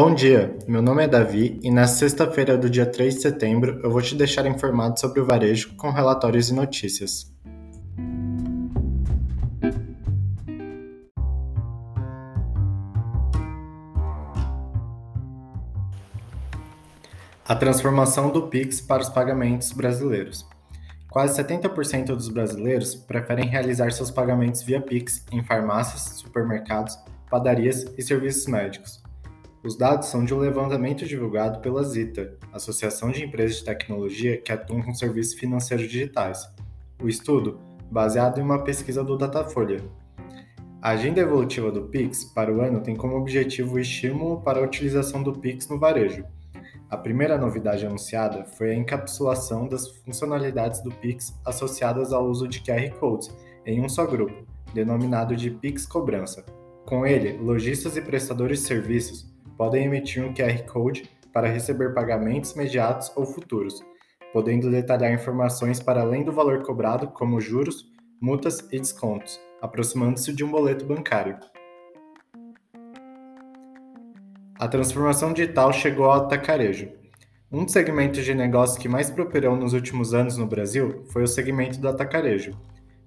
Bom dia, meu nome é Davi e na sexta-feira do dia 3 de setembro eu vou te deixar informado sobre o varejo com relatórios e notícias. A transformação do Pix para os pagamentos brasileiros. Quase 70% dos brasileiros preferem realizar seus pagamentos via Pix em farmácias, supermercados, padarias e serviços médicos. Os dados são de um levantamento divulgado pela Zita, Associação de Empresas de Tecnologia que atuam com serviços financeiros digitais. O estudo, baseado em uma pesquisa do Datafolha. A agenda evolutiva do Pix para o ano tem como objetivo o estímulo para a utilização do Pix no varejo a primeira novidade anunciada foi a encapsulação das funcionalidades do Pix associadas ao uso de QR Codes em um só grupo, denominado de Pix Cobrança. Com ele, lojistas e prestadores de serviços podem emitir um QR Code para receber pagamentos imediatos ou futuros, podendo detalhar informações para além do valor cobrado, como juros, multas e descontos, aproximando-se de um boleto bancário. A transformação digital chegou ao atacarejo. Um dos segmentos de negócio que mais prosperou nos últimos anos no Brasil foi o segmento do atacarejo.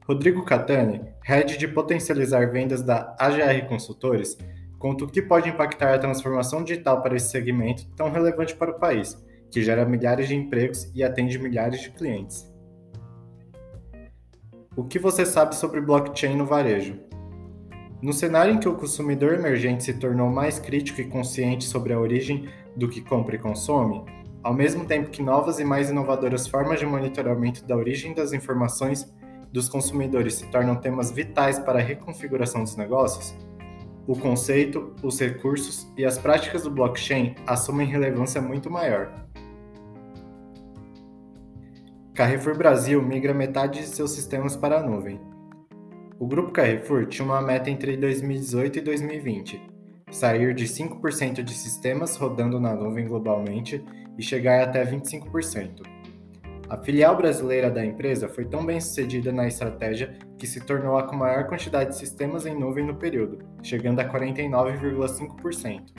Rodrigo Catani, head de potencializar vendas da AGR Consultores, conta o que pode impactar a transformação digital para esse segmento tão relevante para o país, que gera milhares de empregos e atende milhares de clientes. O que você sabe sobre blockchain no varejo? No cenário em que o consumidor emergente se tornou mais crítico e consciente sobre a origem do que compra e consome, ao mesmo tempo que novas e mais inovadoras formas de monitoramento da origem das informações dos consumidores se tornam temas vitais para a reconfiguração dos negócios, o conceito, os recursos e as práticas do blockchain assumem relevância muito maior. Carrefour Brasil migra metade de seus sistemas para a nuvem. O Grupo Carrefour tinha uma meta entre 2018 e 2020, sair de 5% de sistemas rodando na nuvem globalmente e chegar até 25%. A filial brasileira da empresa foi tão bem sucedida na estratégia que se tornou a com maior quantidade de sistemas em nuvem no período, chegando a 49,5%.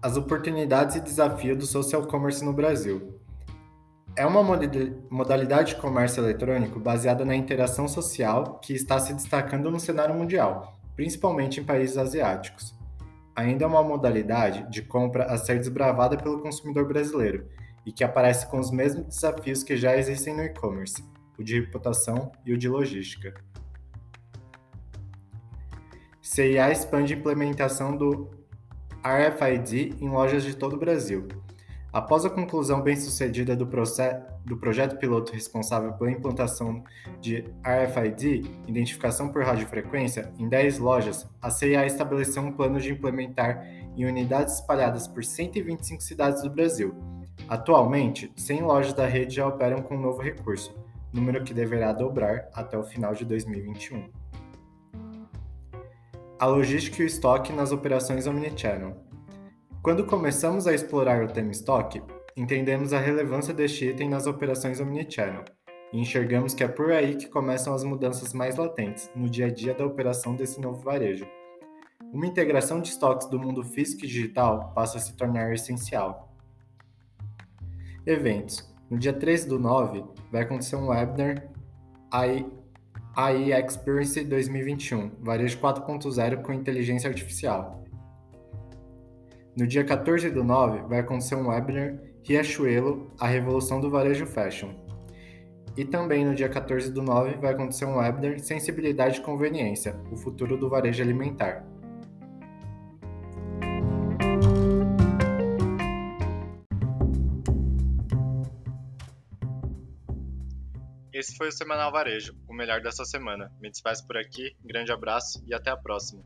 As oportunidades e desafios do social commerce no Brasil é uma modalidade de comércio eletrônico baseada na interação social que está se destacando no cenário mundial, principalmente em países asiáticos. Ainda é uma modalidade de compra a ser desbravada pelo consumidor brasileiro e que aparece com os mesmos desafios que já existem no e-commerce, o de reputação e o de logística. CIA expande a implementação do RFID em lojas de todo o Brasil. Após a conclusão bem-sucedida do, do, projeto piloto responsável pela implantação de RFID, identificação por radiofrequência, em 10 lojas, a CIA estabeleceu um plano de implementar em unidades espalhadas por 125 cidades do Brasil. Atualmente, 100 lojas da rede já operam com o um novo recurso, número que deverá dobrar até o final de 2021. A logística e o estoque nas operações Omnichannel. Quando começamos a explorar o tema estoque, entendemos a relevância deste item nas operações omnichannel e enxergamos que é por aí que começam as mudanças mais latentes no dia a dia da operação desse novo varejo. Uma integração de estoques do mundo físico e digital passa a se tornar essencial. Eventos. No dia 13 do 9, vai acontecer um webinar AI, AI Experience 2021, Varejo 4.0 com inteligência artificial. No dia 14 do 9, vai acontecer um webinar Riachuelo, a revolução do varejo fashion. E também no dia 14 do 9 vai acontecer um webinar Sensibilidade e Conveniência, o futuro do varejo alimentar. Esse foi o Semanal Varejo, o melhor dessa semana. Me despeço por aqui, grande abraço e até a próxima.